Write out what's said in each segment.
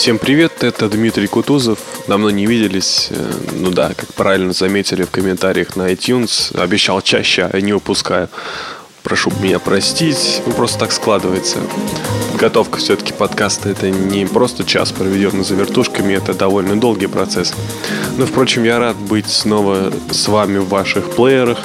Всем привет, это Дмитрий Кутузов. Давно не виделись. Э, ну да, как правильно заметили в комментариях на iTunes, обещал чаще, а не выпускаю. Прошу меня простить, ну, просто так складывается. Подготовка все-таки подкаста это не просто час, проведенный за вертушками, это довольно долгий процесс. Но, впрочем, я рад быть снова с вами в ваших плеерах.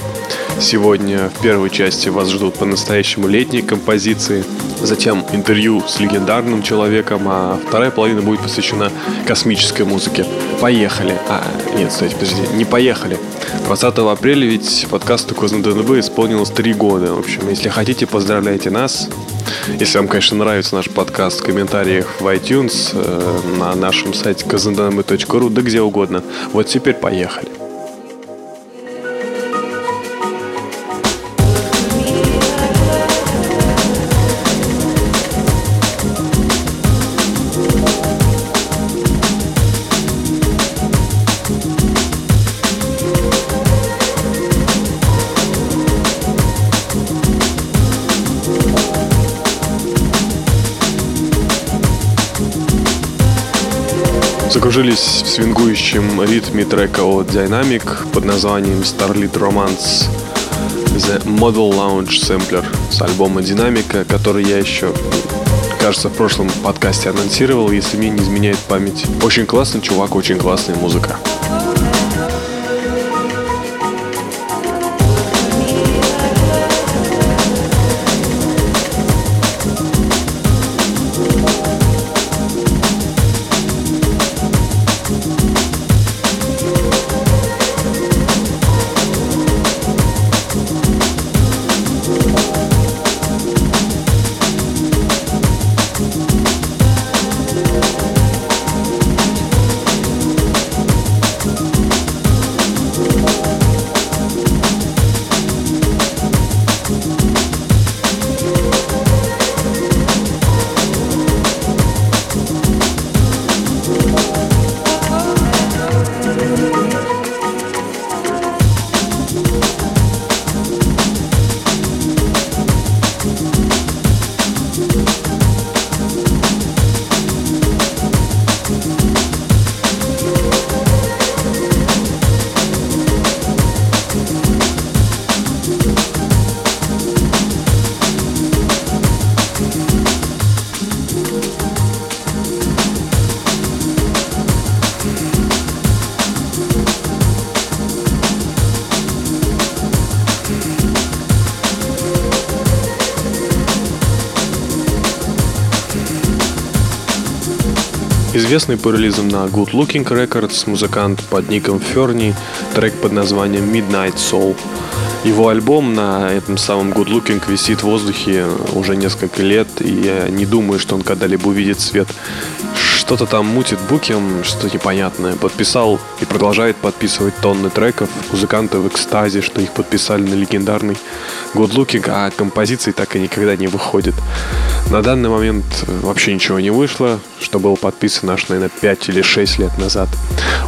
Сегодня в первой части вас ждут по-настоящему летние композиции, затем интервью с легендарным человеком, а вторая половина будет посвящена космической музыке. Поехали! А, нет, стойте, подождите, не поехали. 20 апреля ведь подкасту Козна ДНБ исполнилось 3 года. В общем, если хотите, поздравляйте нас. Если вам, конечно, нравится наш подкаст в комментариях в iTunes, э, на нашем сайте kazndnb.ru, да где угодно. Вот теперь поехали. Закружились в свингующем ритме трека от Dynamic под названием Starlit Romance The Model Lounge Sampler с альбома Динамика, который я еще, кажется, в прошлом подкасте анонсировал, если мне не изменяет память. Очень классный чувак, очень классная музыка. Известный по релизам на Good Looking Records музыкант под ником Ферни, трек под названием Midnight Soul. Его альбом на этом самом Good Looking висит в воздухе уже несколько лет, и я не думаю, что он когда-либо увидит свет. Что-то там мутит букем, что непонятное. Подписал и продолжает подписывать тонны треков. Музыканты в экстазе, что их подписали на легендарный Good а композиции так и никогда не выходят. На данный момент вообще ничего не вышло, что было подписано аж, наверное, 5 или 6 лет назад.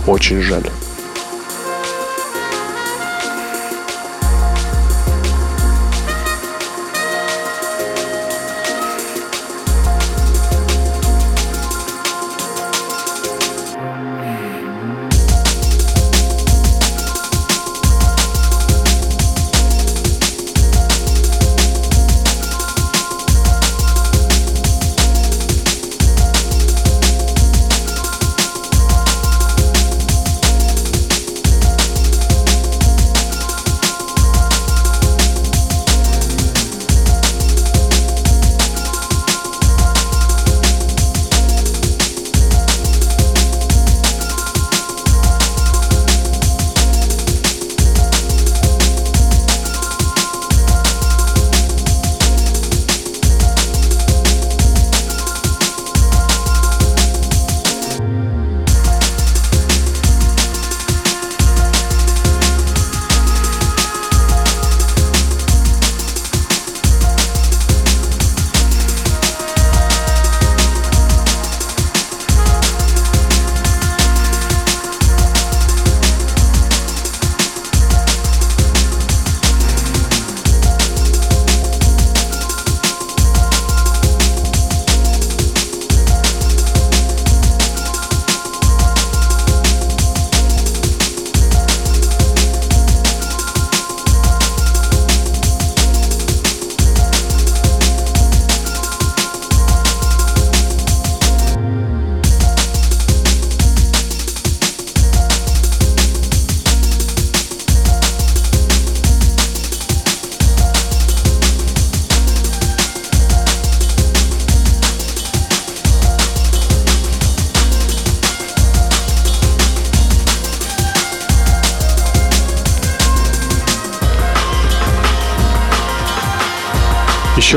Очень жаль.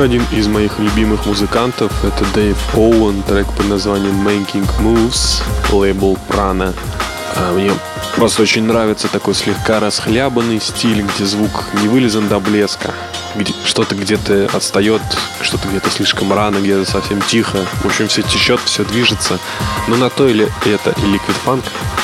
Еще один из моих любимых музыкантов это Дэйв Оуэн, трек под названием Making Moves, лейбл Prana. А, мне просто очень нравится такой слегка расхлябанный стиль, где звук не вылезан до блеска. Где, что-то где-то отстает, что-то где-то слишком рано, где-то совсем тихо. В общем, все течет, все движется. Но на то или это и Liquid Funk –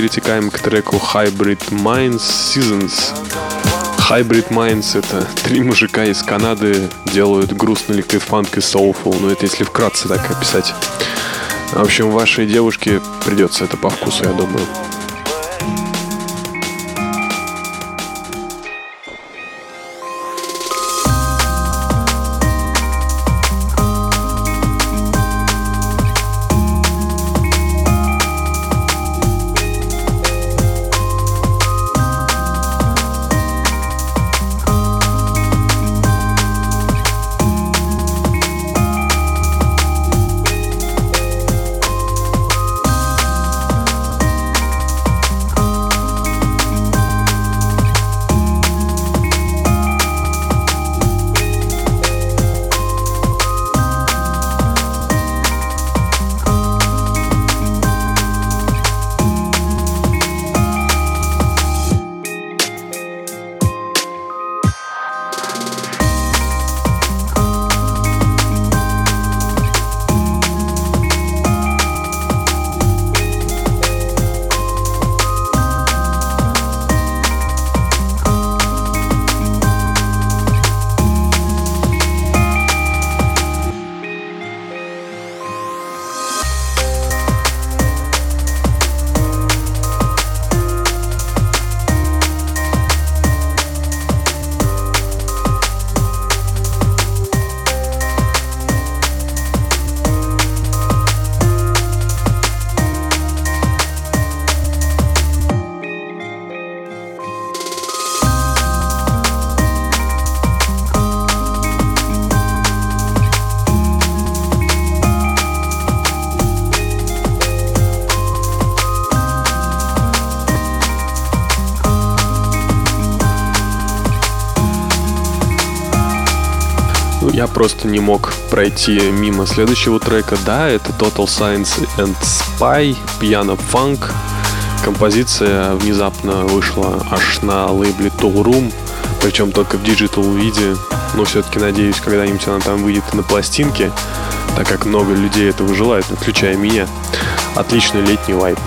перетекаем к треку Hybrid Minds Seasons. Hybrid Minds — это три мужика из Канады делают грустный ликвид фанк и soulful, ну это если вкратце так описать. В общем, вашей девушке придется это по вкусу, я думаю. Не мог пройти мимо следующего трека. Да, это Total Science and Spy, Piano Funk. Композиция внезапно вышла аж на лейбле Toolroom, причем только в digital виде. Но все-таки надеюсь, когда-нибудь она там выйдет на пластинке, так как много людей этого желают, включая меня. Отличный летний vibe.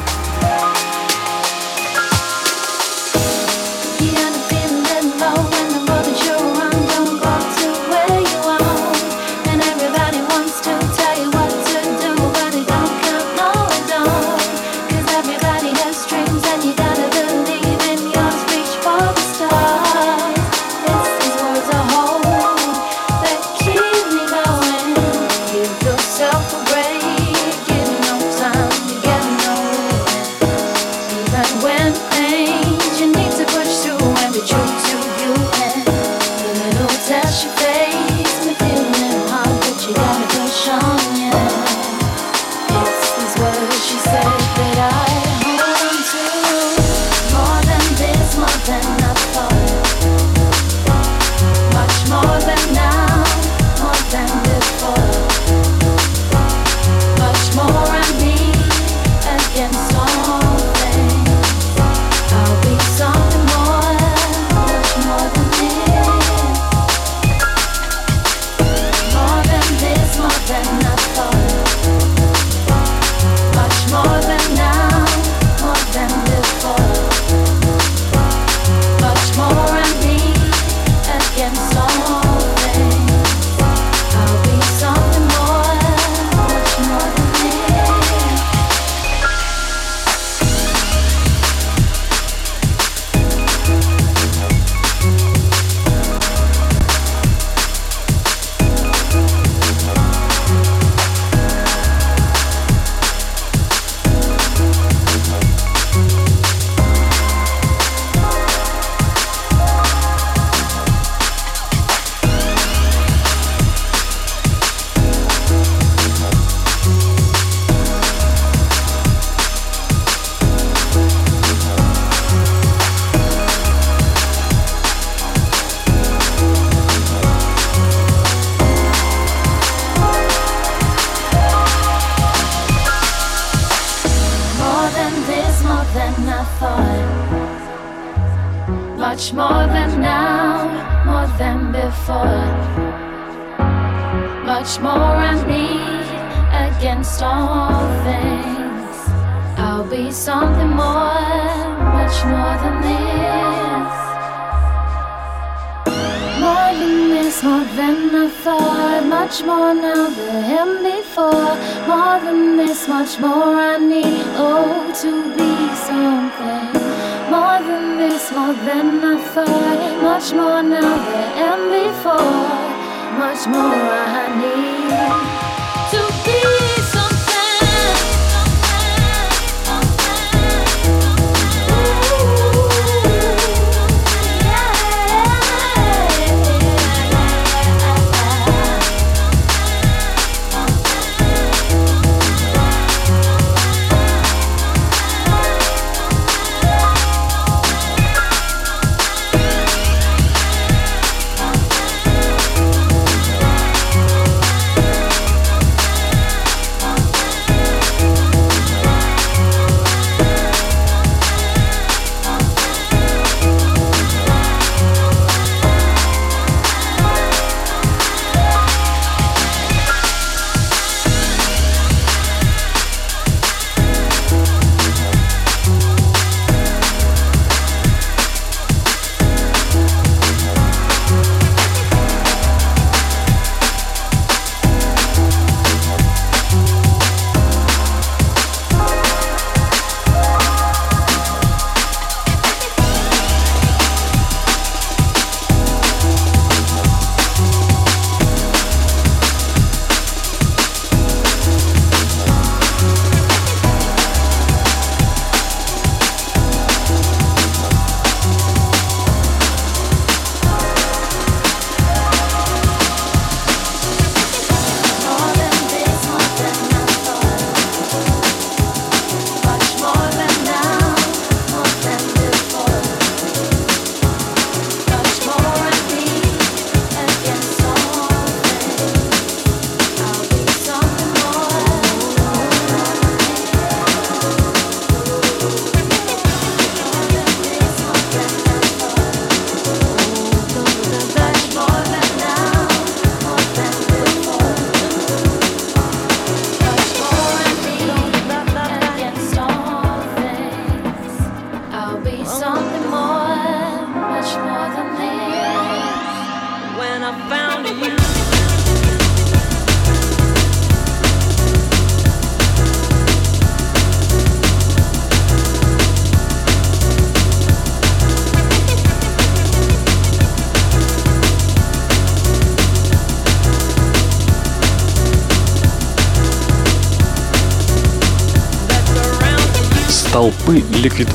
Толпы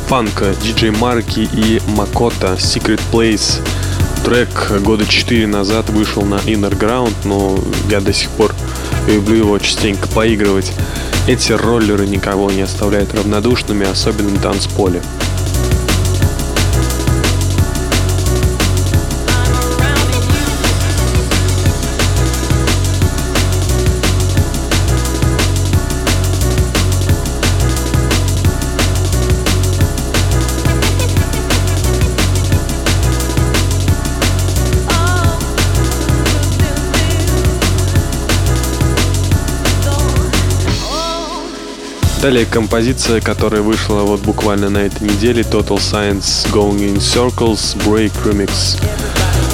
Funk, DJ Марки и Макота Secret Place. Трек года 4 назад вышел на Inner Ground, но я до сих пор люблю его частенько поигрывать. Эти роллеры никого не оставляют равнодушными, особенно на танцполе. Далее композиция, которая вышла вот буквально на этой неделе, Total Science Going in Circles Break Remix.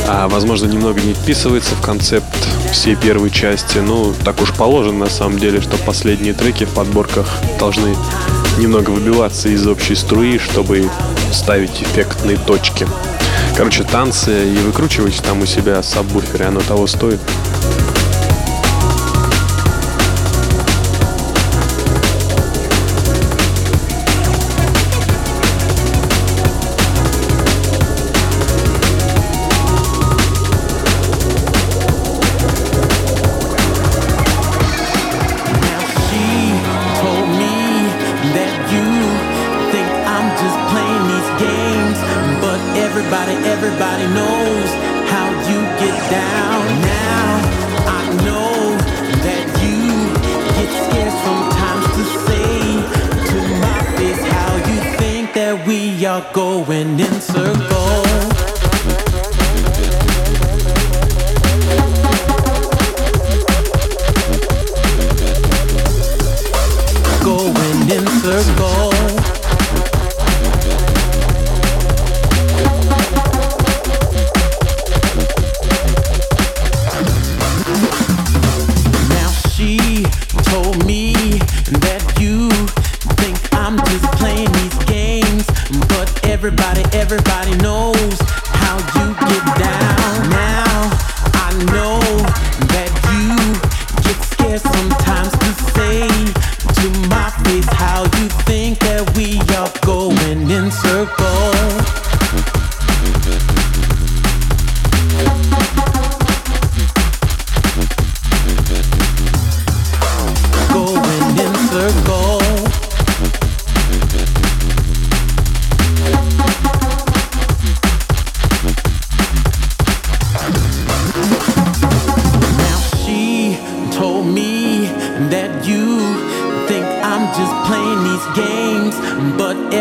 А, возможно, немного не вписывается в концепт всей первой части. Ну, так уж положено на самом деле, что последние треки в подборках должны немного выбиваться из общей струи, чтобы ставить эффектные точки. Короче, танцы и выкручивать там у себя сабвуферы, оно того стоит.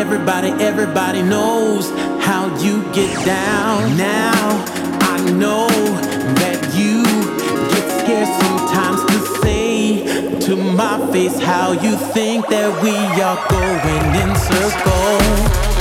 Everybody, everybody knows how you get down. Now I know that you get scared sometimes to say to my face how you think that we are going in circles.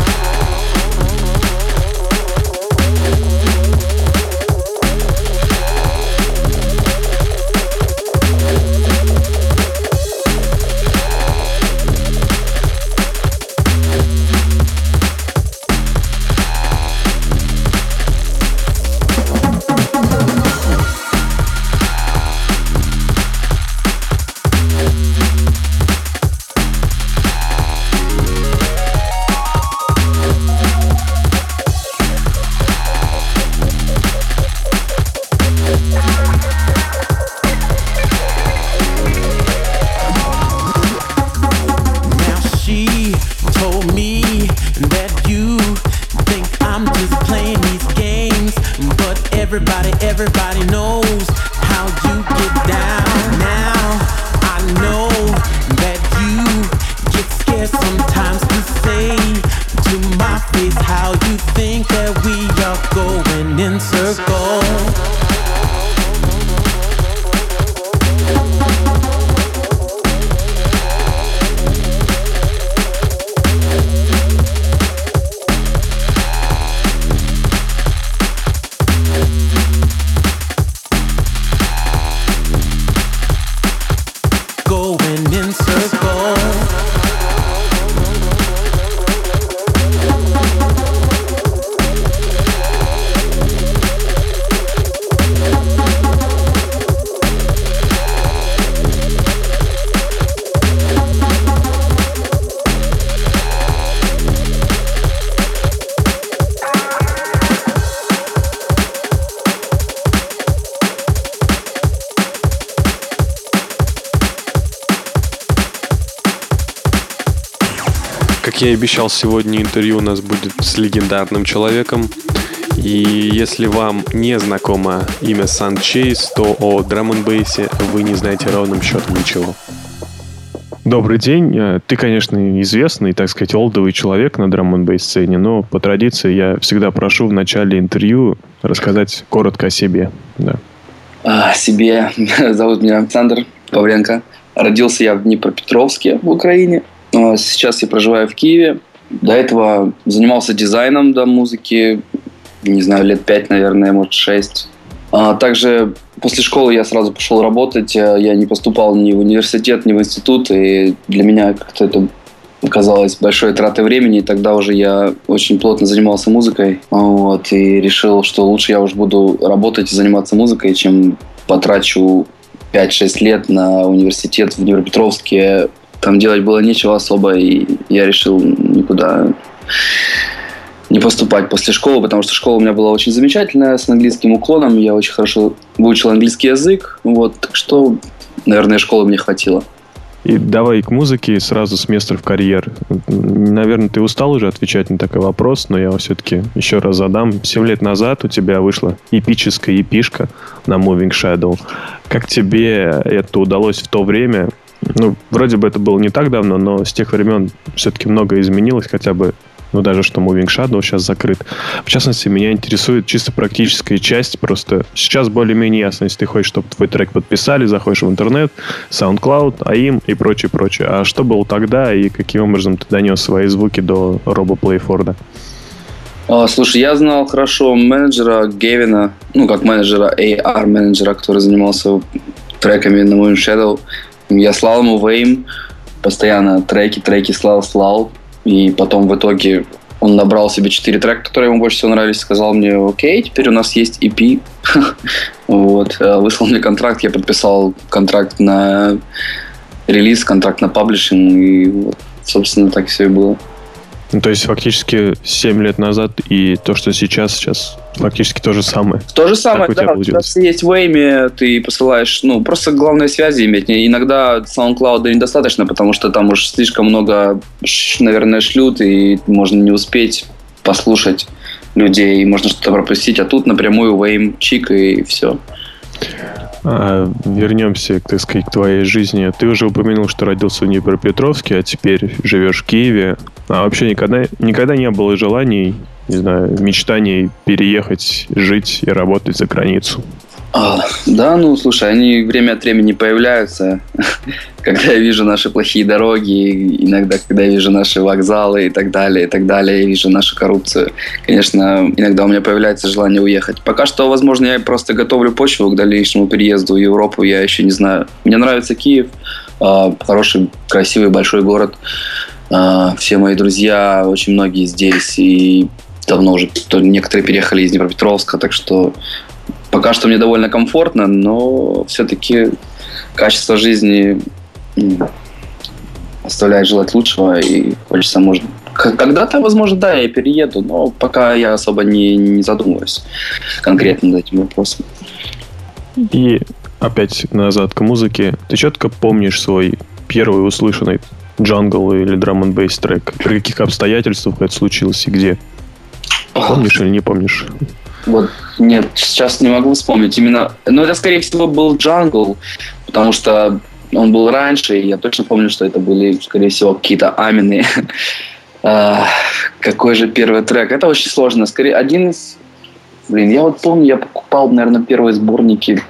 Я и обещал, сегодня интервью у нас будет с легендарным человеком. И если вам не знакомо имя Сан Чейз, то о драм бейсе вы не знаете ровным счетом ничего. Добрый день. Э, ты, конечно, известный, так сказать, олдовый человек на драм бейс сцене, но по традиции я всегда прошу в начале интервью рассказать коротко о себе. Да. О себе. Зовут меня Александр Павленко. Родился я в Днепропетровске в Украине. А, сейчас я проживаю в Киеве. До этого занимался дизайном до музыки, не знаю, лет пять, наверное, может, шесть. А также после школы я сразу пошел работать. А, я не поступал ни в университет, ни в институт. И для меня как-то это оказалось большой тратой времени. И тогда уже я очень плотно занимался музыкой. Вот, и решил, что лучше я уже буду работать и заниматься музыкой, чем потрачу 5-6 лет на университет в Днепропетровске там делать было нечего особо, и я решил никуда не поступать после школы, потому что школа у меня была очень замечательная, с английским уклоном, я очень хорошо выучил английский язык, вот, так что, наверное, школы мне хватило. И давай к музыке сразу с места в карьер. Наверное, ты устал уже отвечать на такой вопрос, но я все-таки еще раз задам. Семь лет назад у тебя вышла эпическая эпишка на Moving Shadow. Как тебе это удалось в то время? Ну, вроде бы это было не так давно, но с тех времен все-таки многое изменилось, хотя бы ну, даже что Moving Shadow сейчас закрыт. В частности, меня интересует чисто практическая часть. Просто сейчас более-менее ясно, если ты хочешь, чтобы твой трек подписали, заходишь в интернет, SoundCloud, AIM и прочее, прочее. А что было тогда и каким образом ты донес свои звуки до Роба Плейфорда? Слушай, я знал хорошо менеджера Гевина, ну, как менеджера AR-менеджера, который занимался треками на Moving Shadow. Я слал ему Вейм, постоянно треки, треки слал, слал. И потом в итоге он набрал себе четыре трека, которые ему больше всего нравились, сказал мне, окей, теперь у нас есть EP. вот. Э, выслал мне контракт, я подписал контракт на релиз, контракт на паблишинг, и вот, собственно, так все и было. Ну, то есть фактически 7 лет назад и то, что сейчас, сейчас фактически то же самое. То же самое, как да. У тебя есть в Эйме, ты посылаешь, ну, просто главное связи иметь. Иногда SoundCloud недостаточно, потому что там уж слишком много, наверное, шлют, и можно не успеть послушать людей, можно что-то пропустить, а тут напрямую Вейм, чик и все. А, вернемся, так сказать, к твоей жизни. Ты уже упомянул, что родился в Днепропетровске, а теперь живешь в Киеве. А вообще никогда, никогда не было желаний, не знаю, мечтаний переехать, жить и работать за границу? А, да, ну, слушай, они время от времени появляются. когда я вижу наши плохие дороги, иногда, когда я вижу наши вокзалы и так далее, и так далее, я вижу нашу коррупцию. Конечно, иногда у меня появляется желание уехать. Пока что, возможно, я просто готовлю почву к дальнейшему переезду в Европу, я еще не знаю. Мне нравится Киев, а, хороший, красивый, большой город. А, все мои друзья, очень многие здесь, и давно уже некоторые переехали из Днепропетровска, так что Пока что мне довольно комфортно, но все-таки качество жизни оставляет желать лучшего, и хочется, может, когда-то, возможно, да, я перееду, но пока я особо не, не задумываюсь конкретно над этим вопросом. И опять назад к музыке. Ты четко помнишь свой первый услышанный джангл или драм н бейс трек? При каких обстоятельствах это случилось и где? Помнишь или не помнишь? Вот нет, сейчас не могу вспомнить именно. Но это, скорее всего, был джангл, потому что он был раньше, и я точно помню, что это были, скорее всего, какие-то амины. А, какой же первый трек? Это очень сложно. Скорее, один из... Блин, я вот помню, я покупал, наверное, первые сборники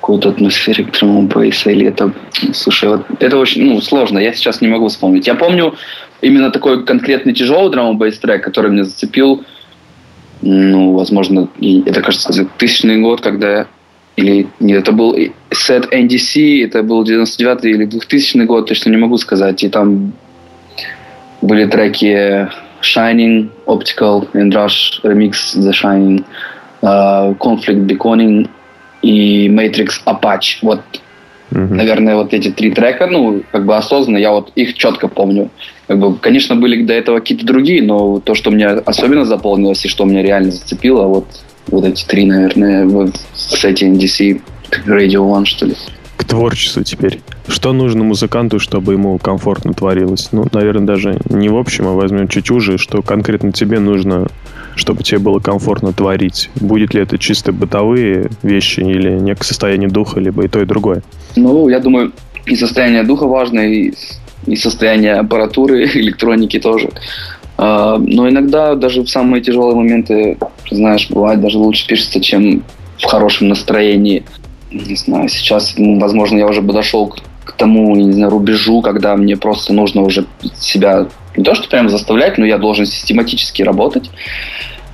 какой-то атмосферик драм или это... Слушай, вот это очень ну, сложно, я сейчас не могу вспомнить. Я помню именно такой конкретный тяжелый драм трек, который меня зацепил ну, возможно, это, кажется, 2000 год, когда или нет, это был сет NDC, это был 99 или 2000 год, точно не могу сказать. И там были треки Shining, Optical, and Rush Remix The Shining, uh, Conflict Beconing и Matrix Apache. Вот Mm-hmm. Наверное, вот эти три трека, ну, как бы осознанно, я вот их четко помню. Как бы, конечно, были до этого какие-то другие, но то, что мне особенно заполнилось и что меня реально зацепило, вот, вот эти три, наверное, вот с эти NDC Radio One, что ли. К творчеству теперь. Что нужно музыканту, чтобы ему комфортно творилось? Ну, наверное, даже не в общем, а возьмем чуть уже, что конкретно тебе нужно чтобы тебе было комфортно творить? Будет ли это чисто бытовые вещи или некое состояние духа, либо и то, и другое? Ну, я думаю, и состояние духа важно, и, и состояние аппаратуры, электроники тоже. А, но иногда даже в самые тяжелые моменты, знаешь, бывает даже лучше пишется, чем в хорошем настроении. Не знаю, сейчас, ну, возможно, я уже подошел к, к тому, не знаю, рубежу, когда мне просто нужно уже себя не то, что прям заставлять, но я должен систематически работать.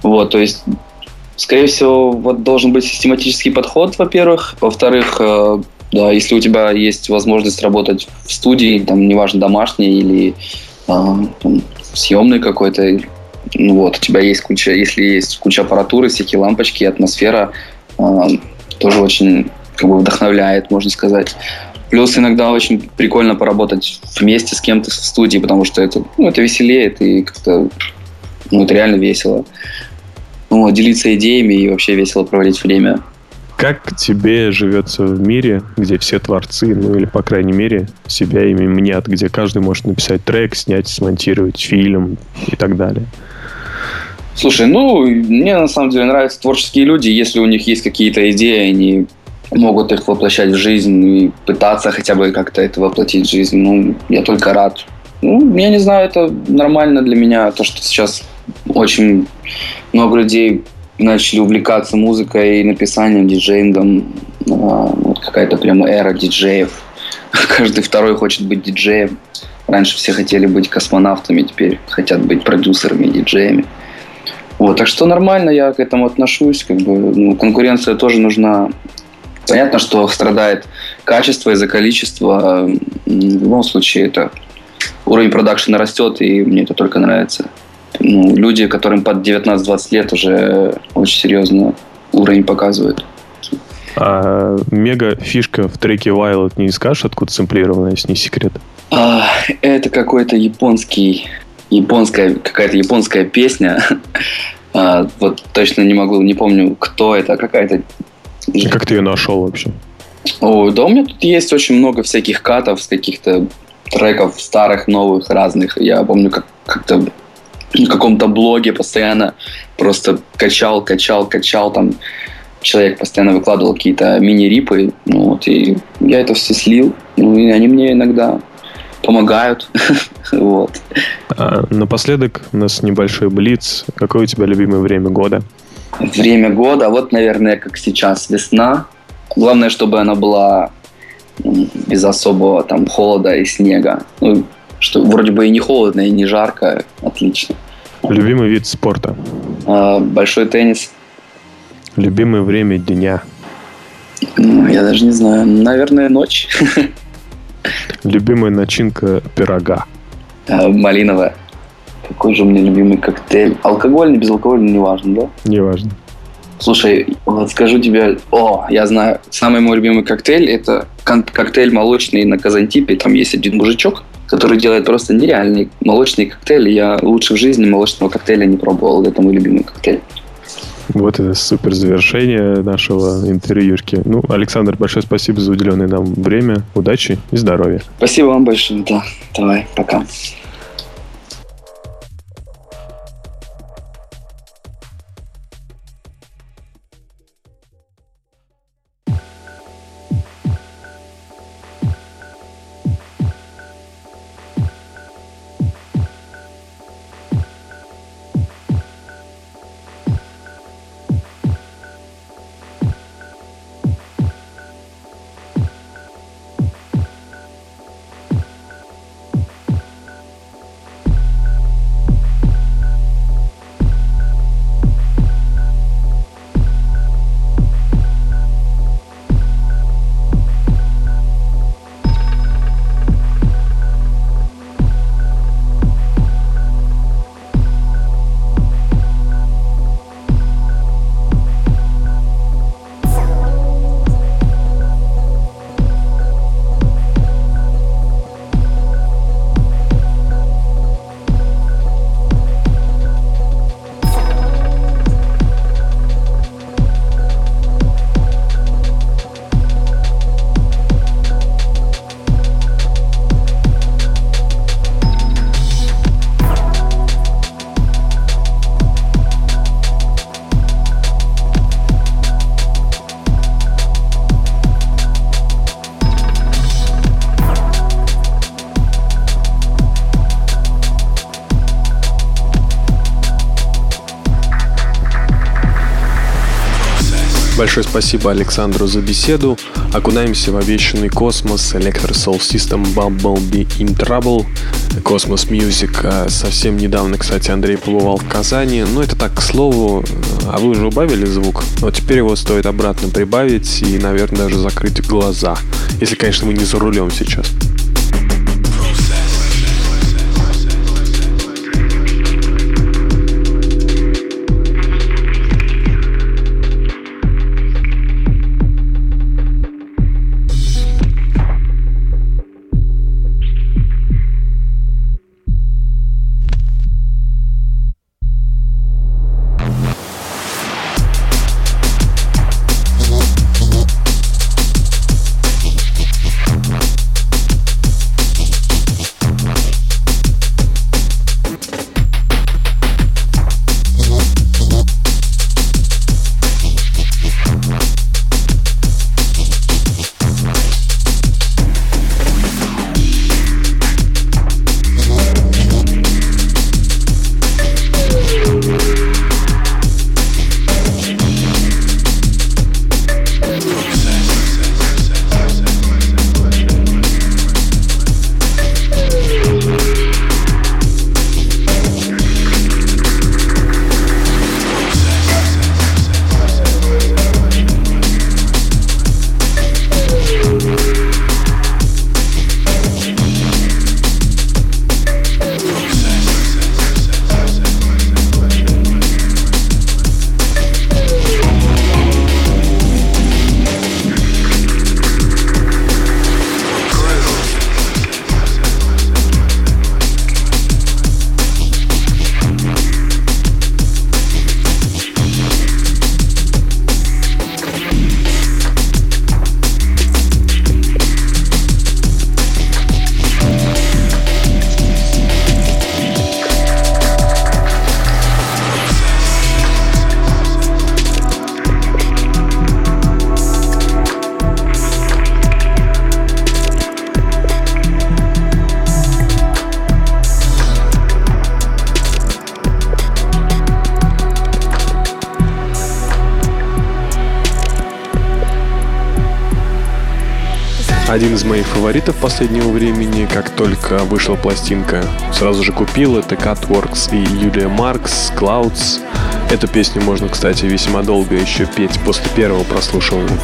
Вот, то есть, скорее всего, вот должен быть систематический подход, во-первых. Во-вторых, э, да, если у тебя есть возможность работать в студии, там, неважно, домашней или э, там, съемной какой-то, ну вот, у тебя есть куча, если есть куча аппаратуры, всякие лампочки, атмосфера, э, тоже очень как бы вдохновляет, можно сказать. Плюс иногда очень прикольно поработать вместе с кем-то в студии, потому что это, ну, это веселеет и как-то ну, это реально весело. Ну, делиться идеями и вообще весело проводить время. Как тебе живется в мире, где все творцы, ну или, по крайней мере, себя ими мнят, где каждый может написать трек, снять, смонтировать фильм и так далее? Слушай, ну, мне на самом деле нравятся творческие люди. Если у них есть какие-то идеи, они могут их воплощать в жизнь и пытаться хотя бы как-то это воплотить в жизнь. Ну, я только рад. Ну, я не знаю, это нормально для меня, то, что сейчас очень много людей начали увлекаться музыкой и написанием, диджеингом. А, вот какая-то прямо эра диджеев. Каждый второй хочет быть диджеем. Раньше все хотели быть космонавтами, теперь хотят быть продюсерами диджеями. Вот, так что нормально я к этому отношусь. Как бы, ну, конкуренция тоже нужна Понятно, что страдает качество из-за количества. В любом случае, это уровень продакшена растет, и мне это только нравится. Ну, люди, которым под 19-20 лет, уже очень серьезно уровень показывают. А мега фишка в треке Violet не скажешь, откуда сэмплированная, если не секрет? А, это какой-то японский, японская, какая-то японская песня. А, вот точно не могу, не помню, кто это, какая-то... И как ты ее нашел вообще? О, да у меня тут есть очень много всяких катов с каких-то треков старых, новых, разных. Я помню, как как-то в каком-то блоге постоянно просто качал, качал, качал там человек постоянно выкладывал какие-то мини-рипы, ну вот, и я это все слил, ну, и они мне иногда помогают, вот. А, напоследок у нас небольшой блиц. Какое у тебя любимое время года? Время года, вот, наверное, как сейчас, весна. Главное, чтобы она была без особого там холода и снега. Ну, что вроде бы и не холодно, и не жарко, отлично. Любимый вид спорта? А, большой теннис. Любимое время дня? Ну, я даже не знаю. Наверное, ночь. Любимая начинка пирога? А, малиновая. Какой же у меня любимый коктейль? Алкогольный, безалкогольный, неважно, да? Неважно. Слушай, вот скажу тебе, о, я знаю, самый мой любимый коктейль – это коктейль молочный на Казантипе. Там есть один мужичок, который делает просто нереальный молочный коктейль. Я лучше в жизни молочного коктейля не пробовал. Это мой любимый коктейль. Вот это супер завершение нашего интервьюшки. Ну, Александр, большое спасибо за уделенное нам время. Удачи и здоровья. Спасибо вам большое. Да, давай, пока. Большое спасибо Александру за беседу. Окунаемся в обещанный космос Electro Soul System Bumblebee in Trouble. Космос Music. А совсем недавно, кстати, Андрей побывал в Казани. Но это так, к слову. А вы уже убавили звук? Но теперь его стоит обратно прибавить и, наверное, даже закрыть глаза. Если, конечно, мы не за рулем сейчас. Один из моих фаворитов последнего времени. Как только вышла пластинка, сразу же купил. Это Catworks и Юлия Маркс, Clouds. Эту песню можно, кстати, весьма долго еще петь после первого прослушивания.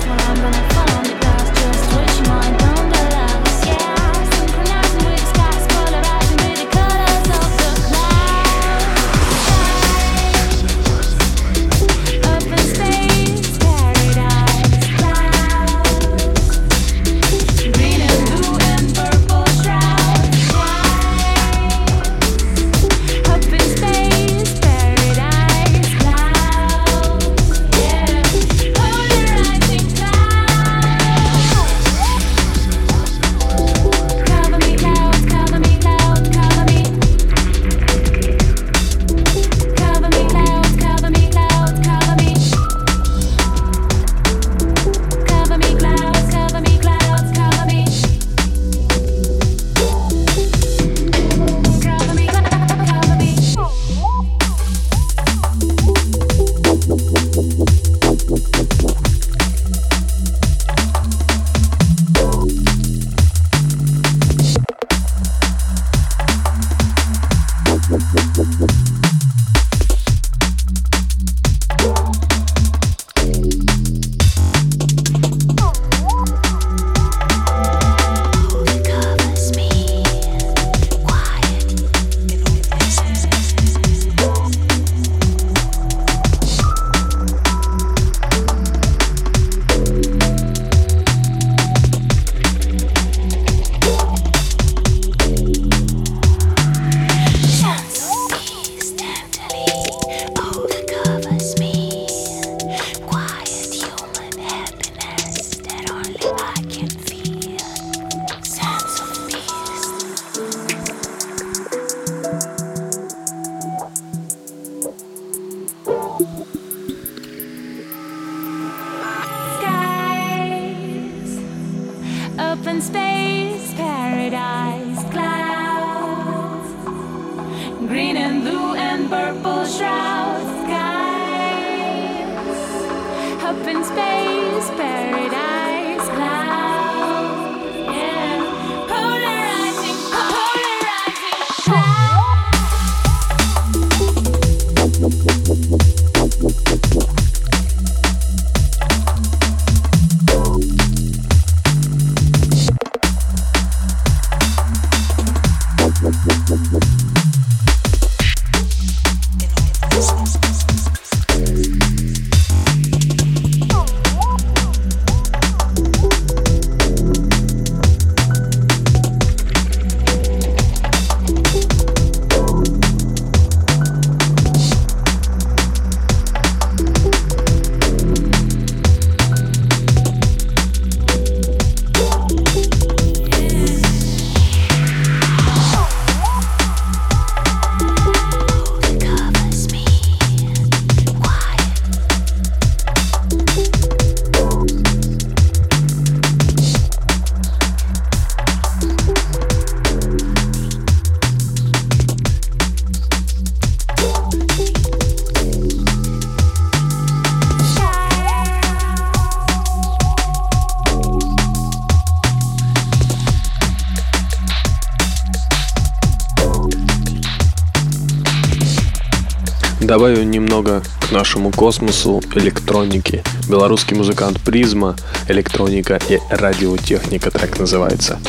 Нашему космосу электроники. Белорусский музыкант Призма, электроника и радиотехника трек называется.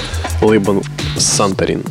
Лейбл Санторин.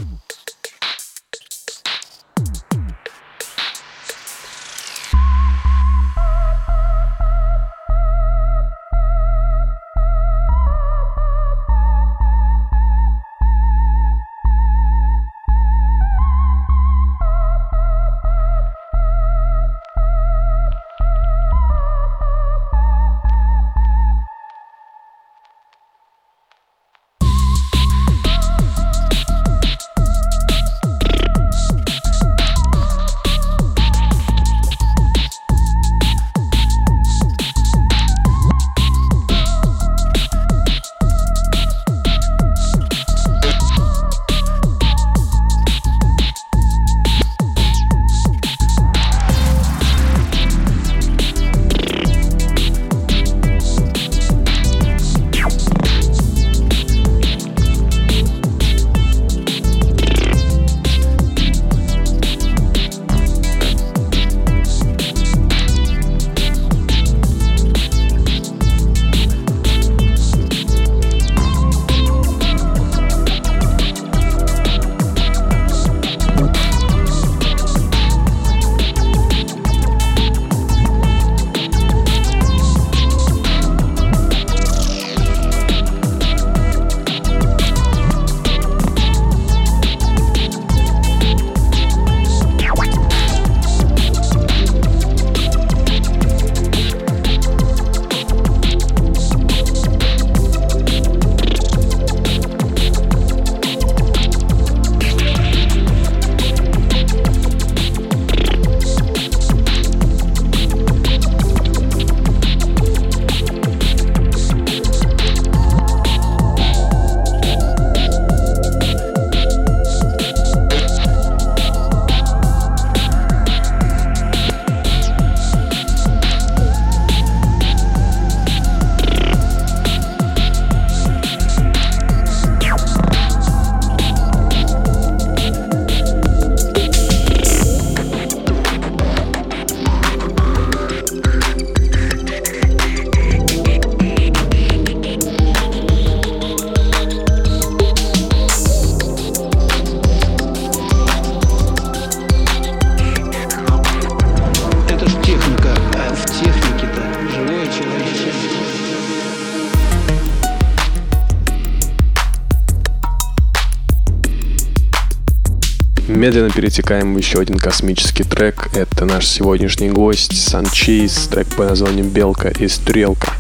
Медленно перетекаем в еще один космический трек. Это наш сегодняшний гость Санчейс, трек по названию «Белка и стрелка».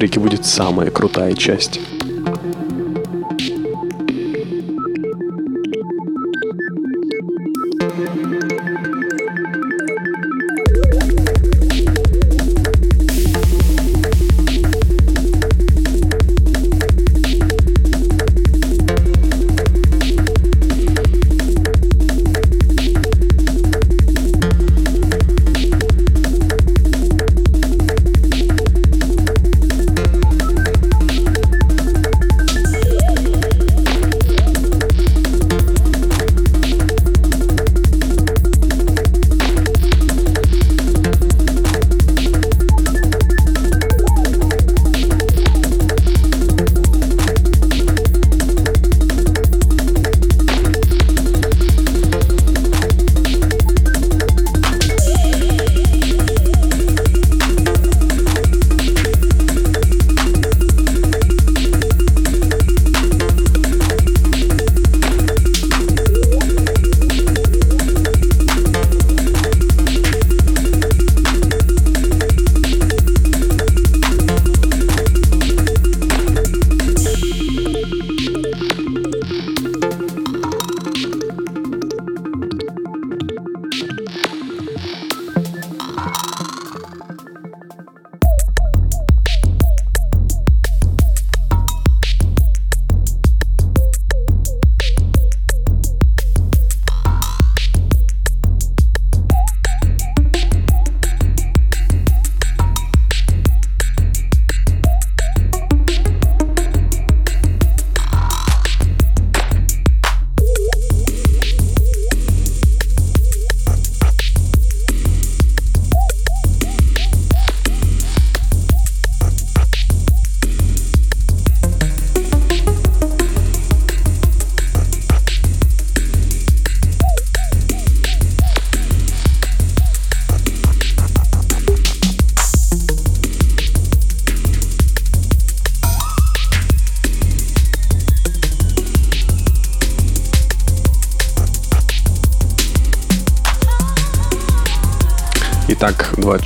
Треке будет самая крутая часть.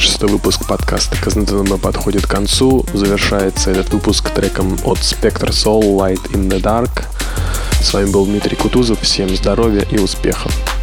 26 выпуск подкаста КЗНТНБ подходит к концу. Завершается этот выпуск треком от Spectre Soul Light in the Dark. С вами был Дмитрий Кутузов. Всем здоровья и успехов!